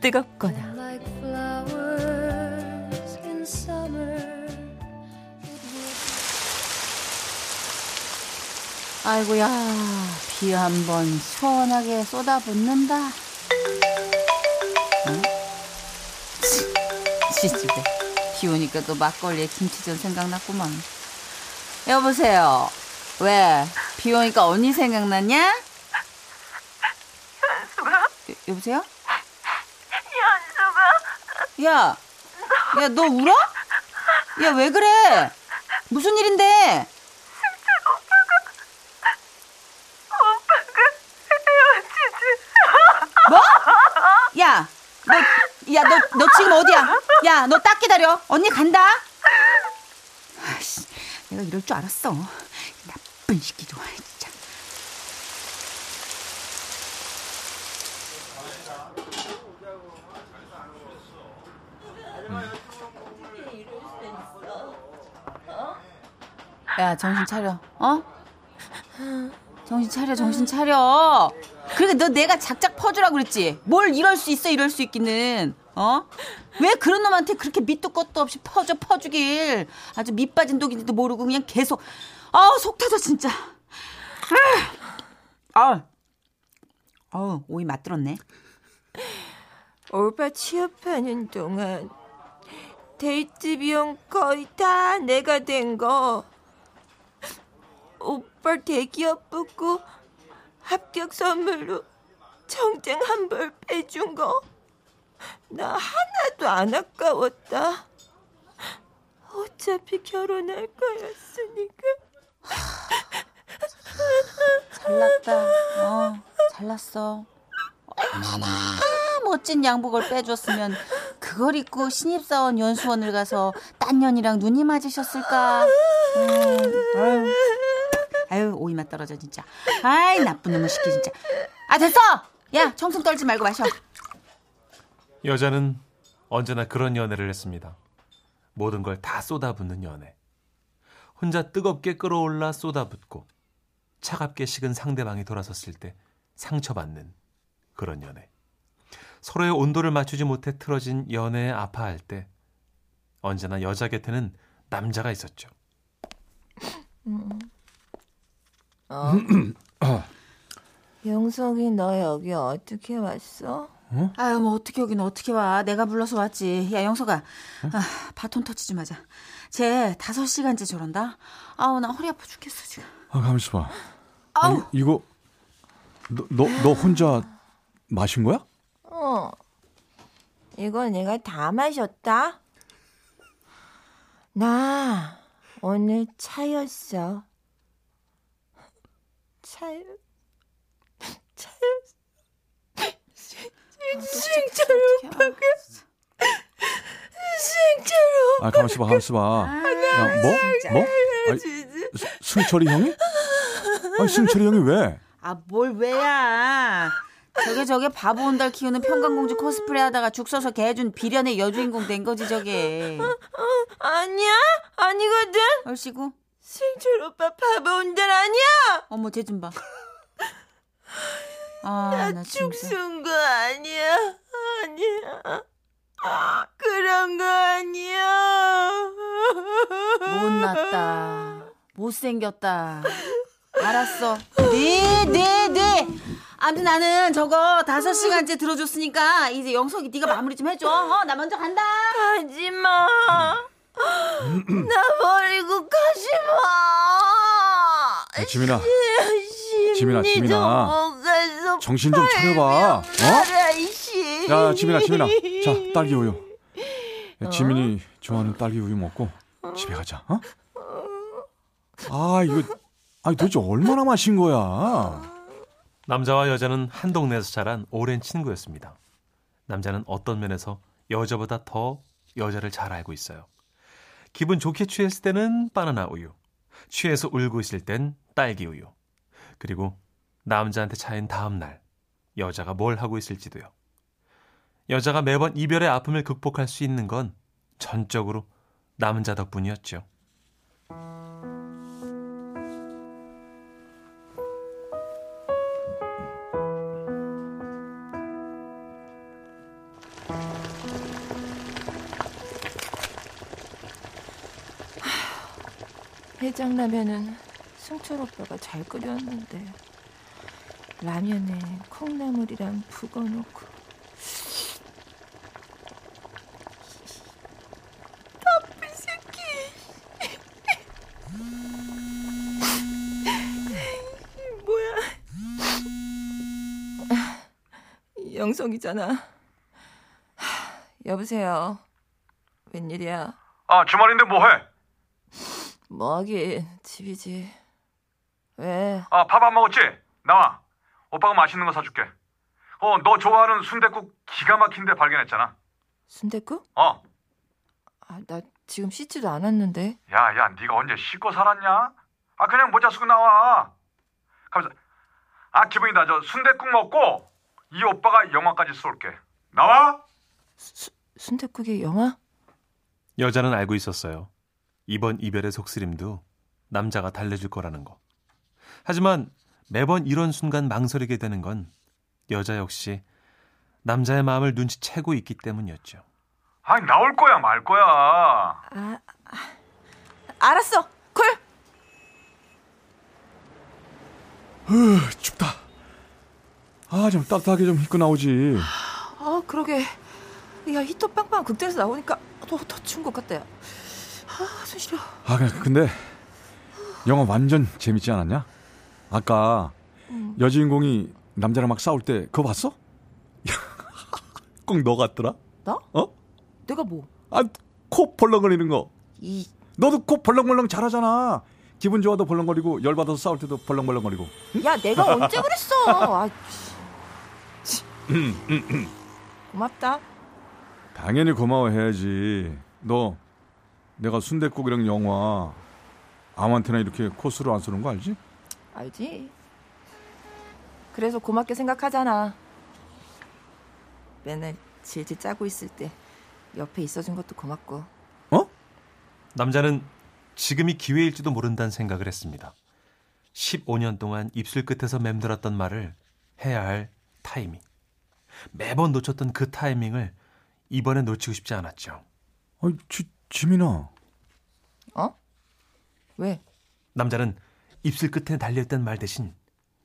뜨겁거나 아이고야 비 한 번 시원하게 쏟아붓는다 어? 지집에 비 오니까 또 막걸리에 김치전 생각났구만 여보세요 왜 비 오니까 언니 생각났냐? 현수가? 여보세요? 야, 야, 너 울어? 야, 왜 그래? 무슨 일인데? 뭐? 야, 너, 야, 너, 너 지금 어디야? 야, 너 딱 기다려. 언니 간다. 아이씨, 내가 이럴 줄 알았어. 나쁜 시끼도 진짜. 야, 정신 차려. 어? 정신 차려, 정신 차려. 그러니까 너 내가 작작 퍼주라고 그랬지. 뭘 이럴 수 있어, 이럴 수 있기는. 어? 왜 그런 놈한테 그렇게 밑도 끝도 없이 퍼줘, 퍼주길. 아주 밑 빠진 독인지도 모르고 그냥 계속. 아우, 속 터져, 진짜. 아, 아우, 오이 맛들었네. 오빠 취업하는 동안 데이트 비용 거의 다 내가 된 거. 오빠 대기업 붙고 합격 선물로 정장 한벌 빼준 거. 나 하나도 안 아까웠다. 어차피 결혼할 거였으니까. 잘났다. 어, 잘났어. 얼마나 멋진 양복을 빼줬으면 그걸 입고 신입사원 연수원을 가서 딴 년이랑 눈이 맞으셨을까. 음, 아유, 아유 오이 맛 떨어져 진짜. 아이 나쁜 놈의 시키 진짜. 아 됐어. 야 청승 떨지 말고 마셔. 여자는 언제나 그런 연애를 했습니다. 모든 걸 다 쏟아붓는 연애. 혼자 뜨겁게 끌어올라 쏟아붓고 차갑게 식은 상대방이 돌아섰을 때 상처받는 그런 연애. 서로의 온도를 맞추지 못해 틀어진 연애에 아파할 때 언제나 여자 곁에는 남자가 있었죠. 어? 영석이 너 여기 어떻게 왔어? 아유 뭐 어떻게 오긴 어떻게 와. 내가 불러서 왔지. 야 영석아, 아, 바톤 터치 좀 하자. 쟤 다섯 시간째 저런다. 아우 나 허리 아파 죽겠어 지금. 아, 가만있어 봐. 아우. 아, 이, 이거 너, 너, 너 혼자 마신 거야? 어. 이거 내가 다 마셨다. 나 오늘 차였어. 차였. 차였어. 진짜로 오빠가 진짜로 아, 가만있어 봐, 가만있어 봐. 야, 뭐? 뭐? 아니, 스- 승철이 형이? 아니, 승철이 형이 왜? 아 뭘 왜야? 저게 저게 바보 온달 키우는 평강공주 코스프레 하다가 죽 써서 개 해준 비련의 여주인공 된 거지 저게. 아니야 아니거든. 얼씨구. 승철 오빠 바보 온달 아니야. 어머 쟤 좀 봐. 아나 진짜. 죽순 거 아니야 아니야. 아, 그런 거 아니야. 못났다. 못생겼다. 알았어. 네, 네, 네. 아무튼 나는 저거 다섯 시간째 들어줬으니까 이제 영석이 네가 마무리 좀 해줘. 어, 나 먼저 간다. 가지 마. 나 버리고 가지 마. 야, 지민아. 지민아, 지민아. 정신 좀 차려봐. 어? 야, 지민아, 지민아. 자, 딸기 우유. 야, 지민이 좋아하는 딸기 우유 먹고 집에 가자. 어? 아, 이거 아니 도대체 얼마나 마신 거야? 남자와 여자는 한 동네에서 자란 오랜 친구였습니다. 남자는 어떤 면에서 여자보다 더 여자를 잘 알고 있어요. 기분 좋게 취했을 때는 바나나 우유, 취해서 울고 있을 땐 딸기 우유. 그리고 남자한테 차인 다음 날 여자가 뭘 하고 있을지도요. 여자가 매번 이별의 아픔을 극복할 수 있는 건 전적으로 남자 덕분이었죠. 해장라면은 승철 오빠가 잘 끓였는데 라면에 콩나물이랑 북어 넣고. 나쁜 새끼. 뭐야? 영석이잖아. 여보세요. 웬일이야? 아 주말인데 뭐해? 뭐하긴 집이지 왜 아 밥 안 먹었지? 나와. 오빠가 맛있는 거 사줄게. 어 너 좋아하는 순댓국 기가 막힌데 발견했잖아. 순댓국? 어. 아, 나 지금 씻지도 않았는데. 야 야 네가 언제 씻고 살았냐? 아 그냥 모자 쓰고 나와. 가면서 아 기분이다 저 순댓국 먹고 이 오빠가 영화까지 쏠게. 나와. 수, 순댓국에 영화? 여자는 알고 있었어요. 이번 이별의 속쓰림도 남자가 달래줄 거라는 거. 하지만 매번 이런 순간 망설이게 되는 건 여자 역시 남자의 마음을 눈치채고 있기 때문이었죠. 아니 나올 거야 말 거야. 아, 아 알았어. 콜. 춥다. 아 좀 따뜻하게 좀 입고 나오지. 아, 그러게. 야, 히터 빵빵 극장에서 나오니까 더, 더 추운 것 같다. 야. 아, 손 시려. 아 근데 영화 완전 재밌지 않았냐? 아까 여주인공이 남자랑 막 싸울 때 그거 봤어? 꼭 너 같더라. 나? 어? 내가 뭐? 아코 벌렁거리는 거. 이 너도 코 벌렁벌렁 잘하잖아. 기분 좋아도 벌렁거리고 열 받아서 싸울 때도 벌렁벌렁거리고. 야, 내가 언제 그랬어? 아, 씨. 고맙다. 당연히 고마워해야지. 너 내가 순댓국이랑 영화 아무한테나 이렇게 코스로 안 쏘는 거 알지? 알지? 그래서 고맙게 생각하잖아. 맨날 질질 짜고 있을 때 옆에 있어준 것도 고맙고. 어? 남자는 지금이 기회일지도 모른다는 생각을 했습니다. 15년 동안 입술 끝에서 맴돌았던 말을 해야 할 타이밍. 매번 놓쳤던 그 타이밍을 이번에 놓치고 싶지 않았죠. 아이 지, 지민아. 어? 왜? 남자는 입술 끝에 달려있던 말 대신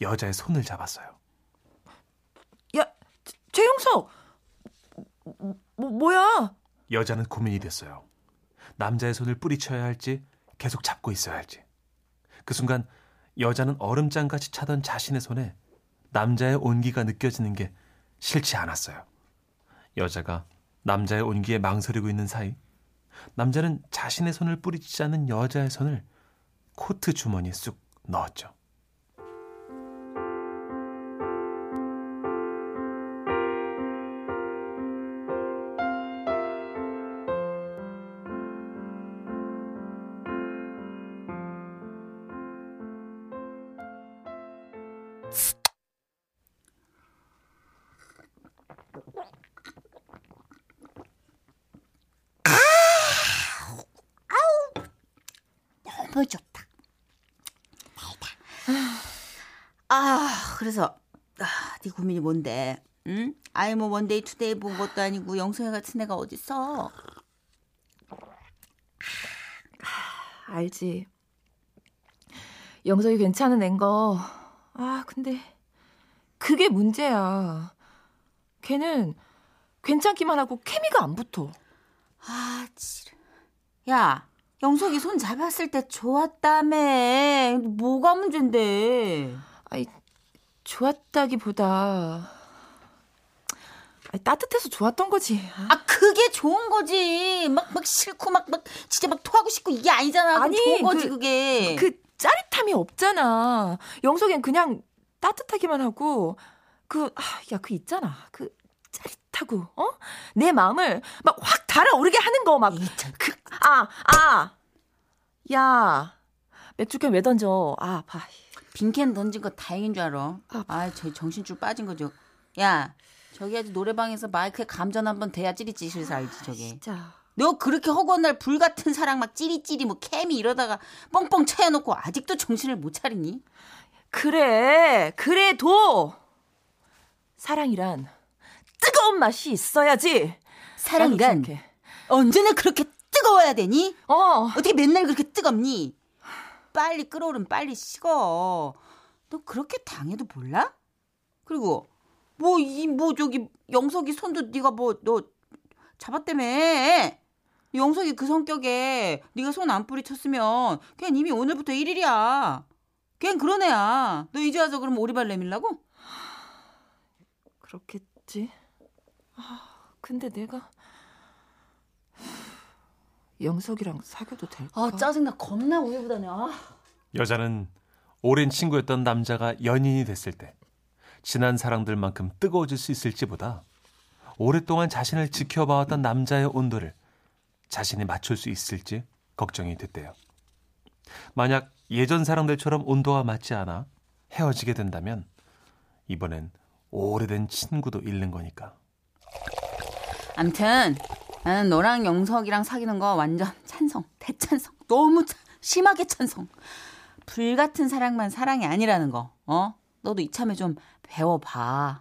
여자의 손을 잡았어요. 야, 제- 최용석! 뭐, 뭐야? 여자는 고민이 됐어요. 남자의 손을 뿌리쳐야 할지 계속 잡고 있어야 할지. 그 순간 여자는 얼음장같이 차던 자신의 손에 남자의 온기가 느껴지는 게 싫지 않았어요. 여자가 남자의 온기에 망설이고 있는 사이 남자는 자신의 손을 뿌리치지 않는 여자의 손을 코트 주머니에 쑥 넣었죠. 좋다. 달다. 아, 그래서 아, 네 고민이 뭔데? 응? 아이 뭐 one day two day 본 것도 아니고 영석이 같은 애가 어딨어? 알지. 영석이 괜찮은 앤 거. 아, 근데 그게 문제야. 걔는 괜찮기만 하고 케미가 안 붙어. 아, 지 야, 영석이 손 잡았을 때 좋았다며. 뭐가 문제인데? 아이, 좋았다기보다 아이, 따뜻해서 좋았던 거지. 아, 아, 그게 좋은 거지. 막, 막 싫고, 막, 막, 진짜 막 토하고 싶고 이게 아니잖아. 아니, 좋은 거지, 그- 그, 게 그 짜릿함이 없잖아. 영석이는 그냥 따뜻하기만 하고 그, 아, 야, 그 있잖아. 그 짜릿 하고 어? 내 마음을 막 확 달아오르게 하는 거 막 그, 아, 아. 야. 맥주캔 왜 던져? 아, 봐. 빈캔 던진 거 다행인 줄 알아. 아, 저 정신줄 빠진 거죠. 야, 저기 아주 노래방에서 마이크에 감전 한번 돼야 찌릿찌릿해서 알지, 저게. 진짜. 너 그렇게 허구한 날 불 같은 사랑 막 찌릿찌릿 뭐 케미 이러다가 뻥뻥 차여놓고 아직도 정신을 못 차리니? 그래. 그래도 사랑이란 뜨거운 맛이 있어야지. 사랑이란. 언제나 그렇게 뜨거워야 되니? 어. 어떻게 맨날 그렇게 뜨겁니? 빨리 끓어오르면 빨리 식어. 너 그렇게 당해도 몰라? 그리고 뭐이뭐 저기 영석이 손도 네가 뭐 너 잡았다며. 영석이 그 성격에 네가 손 안 뿌리쳤으면 걔는 이미 오늘부터 1일이야. 걔는 그런 애야. 너 이제 와서 그럼 오리발 내밀라고? 그렇겠지. 아, 근데 내가 영석이랑 사귀어도 될까? 아 짜증나 겁나 우유부단해. 아. 여자는 오랜 친구였던 남자가 연인이 됐을 때 지난 사랑들만큼 뜨거워질 수 있을지보다 오랫동안 자신을 지켜봐왔던 남자의 온도를 자신이 맞출 수 있을지 걱정이 됐대요. 만약 예전 사랑들처럼 온도와 맞지 않아 헤어지게 된다면 이번엔 오래된 친구도 잃는 거니까. 암튼 나는 너랑 영석이랑 사귀는 거 완전 찬성, 대찬성, 너무 차- 심하게 찬성. 불 같은 사랑만 사랑이 아니라는 거. 어? 너도 이참에 좀 배워봐.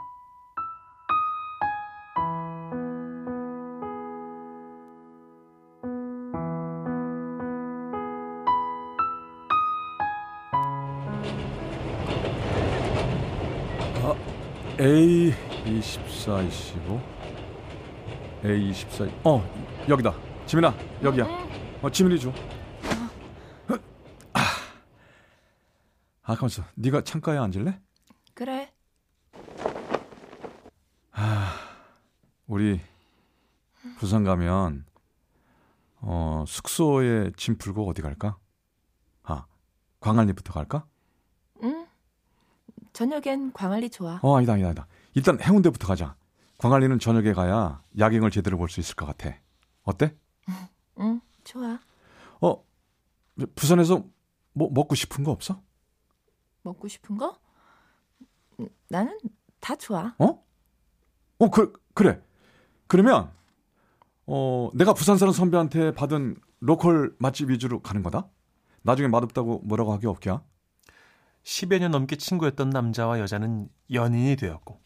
A 24 25 A 24 어 여기다 지민아 여기야 어 지민이 줘. 아, 아 가만있어 네가 창가에 앉을래? 그래. 우리 부산 가면 어 숙소에 짐 풀고 어디 갈까? 아 광안리부터 갈까? 응. 저녁엔 광안리 좋아. 어 아니다 아니다 아니다 일단 해운대부터 가자. 광안리는 저녁에 가야 야경을 제대로 볼 수 있을 것 같아. 어때? 응, 좋아. 어 부산에서 뭐 먹고 싶은 거 없어? 먹고 싶은 거? 음, 나는 다 좋아. 어? 어, 그, 그래. 그러면, 어, 내가 부산 사는 선배한테 받은 로컬 맛집 위주로 가는 거다? 나중에 맛없다고 뭐라고 하기 없게. 10여 년 넘게 친구였던 남자와 여자는 연인이 되었고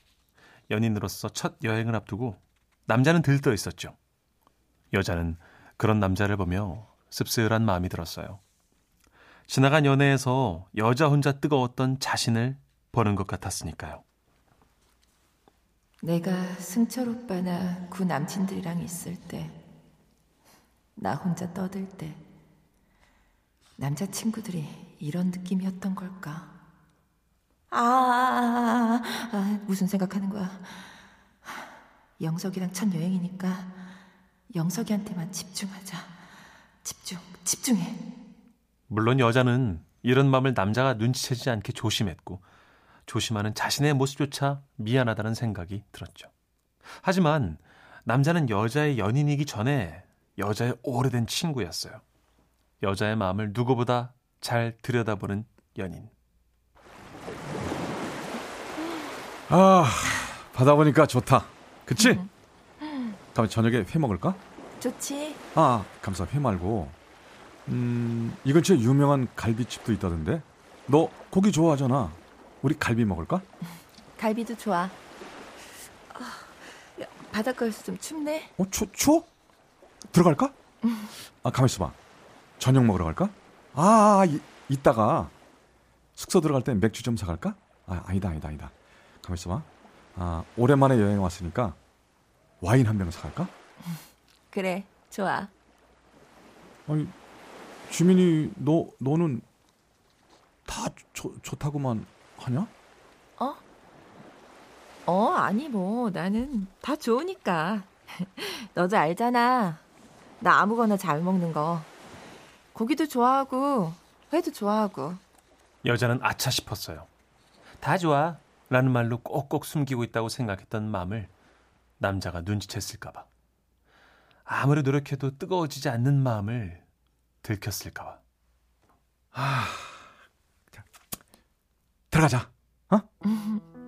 연인으로서 첫 여행을 앞두고 남자는 들떠 있었죠. 여자는 그런 남자를 보며 씁쓸한 마음이 들었어요. 지나간 연애에서 여자 혼자 뜨거웠던 자신을 보는 것 같았으니까요. 내가 승철 오빠나 구 남친들이랑 있을 때, 나 혼자 떠들 때, 남자친구들이 이런 느낌이었던 걸까? 아, 아, 아, 아, 무슨 생각하는 거야? 영석이랑 첫 여행이니까 영석이한테만 집중하자. 집중, 집중해. 물론 여자는 이런 마음을 남자가 눈치채지 않게 조심했고 조심하는 자신의 모습조차 미안하다는 생각이 들었죠. 하지만 남자는 여자의 연인이기 전에 여자의 오래된 친구였어요. 여자의 마음을 누구보다 잘 들여다보는 연인. 아, 바다 보니까 좋다. 그치? 그럼 저녁에 회 먹을까? 좋지? 아, 감사, 회 말고. 음, 이 근처에 유명한 갈비집도 있다던데? 너 고기 좋아하잖아. 우리 갈비 먹을까? 갈비도 좋아. 아, 야, 바닷가에서 좀 춥네. 어, 추, 추워? 들어갈까? 아, 가만 있어봐. 저녁 먹으러 갈까? 아, 이, 이따가 숙소 들어갈 때 맥주 좀 사갈까? 아, 아니다, 아니다, 아니다. 가만 있어봐. 아, 오랜만에 여행 왔으니까 와인 한 병 사갈까? 그래, 좋아. 아니, 주민이, 너, 너는 다 좋, 좋다고만 하냐? 어? 어, 아니 뭐 나는 다 좋으니까. 너도 알잖아. 나 아무거나 잘 먹는 거. 고기도 좋아하고 회도 좋아하고. 여자는 아차 싶었어요. 다 좋아. 라는 말로 꼭꼭 숨기고 있다고 생각했던 마음을 남자가 눈치챘을까봐. 아무리 노력해도 뜨거워지지 않는 마음을 들켰을까봐. 들어가자. 어?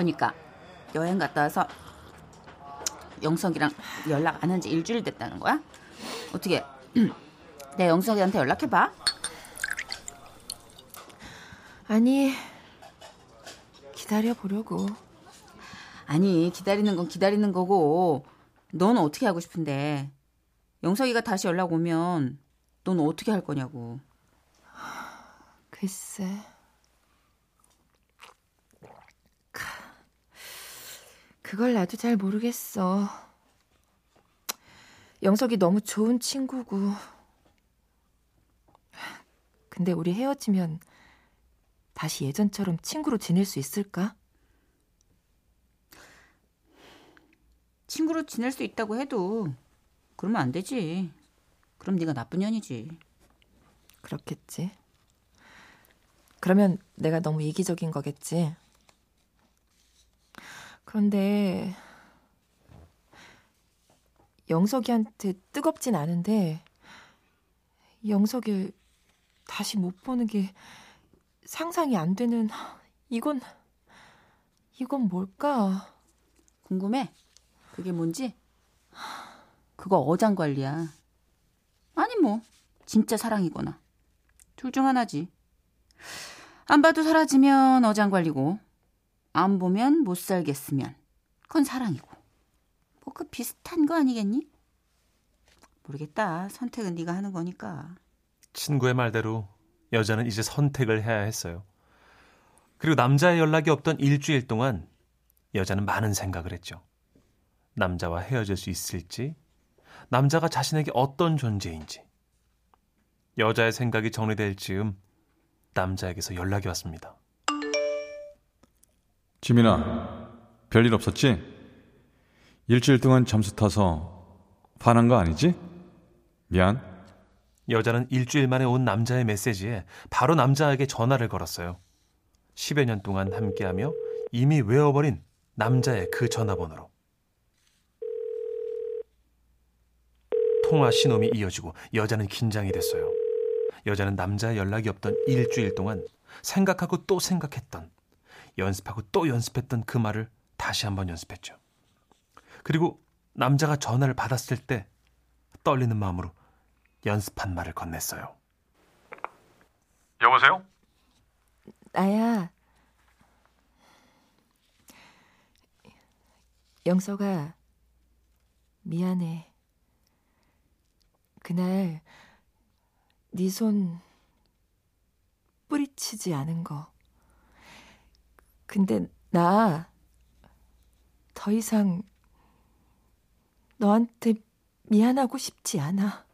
그러니까 여행 갔다 와서 영석이랑 연락 안 한 지 일주일 됐다는 거야? 어떻게 내 영석이한테 연락해봐. 아니, 기다려 보려고. 아니 기다리는 건 기다리는 거고 넌 어떻게 하고 싶은데 영석이가 다시 연락 오면 넌 어떻게 할 거냐고. 글쎄. 그걸 나도 잘 모르겠어. 영석이 너무 좋은 친구고. 근데 우리 헤어지면 다시 예전처럼 친구로 지낼 수 있을까? 친구로 지낼 수 있다고 해도 그러면 안 되지. 그럼 네가 나쁜 년이지. 그렇겠지. 그러면 내가 너무 이기적인 거겠지. 그런데 영석이한테 뜨겁진 않은데 영석을 다시 못 보는 게 상상이 안 되는 이건 이건 뭘까? 궁금해? 그게 뭔지? 그거 어장 관리야. 아니 뭐 진짜 사랑이거나 둘 중 하나지. 안 봐도 사라지면 어장 관리고 안 보면 못 살겠으면 그건 사랑이고. 뭐 그 비슷한 거 아니겠니? 모르겠다. 선택은 네가 하는 거니까. 친구의 말대로 여자는 이제 선택을 해야 했어요. 그리고 남자의 연락이 없던 일주일 동안 여자는 많은 생각을 했죠. 남자와 헤어질 수 있을지, 남자가 자신에게 어떤 존재인지. 여자의 생각이 정리될 즈음 남자에게서 연락이 왔습니다. 지민아, 별일 없었지? 일주일 동안 점수 타서 화난 거 아니지? 미안. 여자는 일주일 만에 온 남자의 메시지에 바로 남자에게 전화를 걸었어요. 10여 년 동안 함께하며 이미 외워버린 남자의 그 전화번호로. 통화 신호음이 이어지고 여자는 긴장이 됐어요. 여자는 남자의 연락이 없던 일주일 동안 생각하고 또 생각했던, 연습하고 또 연습했던 그 말을 다시 한번 연습했죠. 그리고 남자가 전화를 받았을 때 떨리는 마음으로 연습한 말을 건넸어요. 여보세요? 나야. 영서가 미안해. 그날 네 손 뿌리치지 않은 거. 근데 나 더 이상 너한테 미안하고 싶지 않아.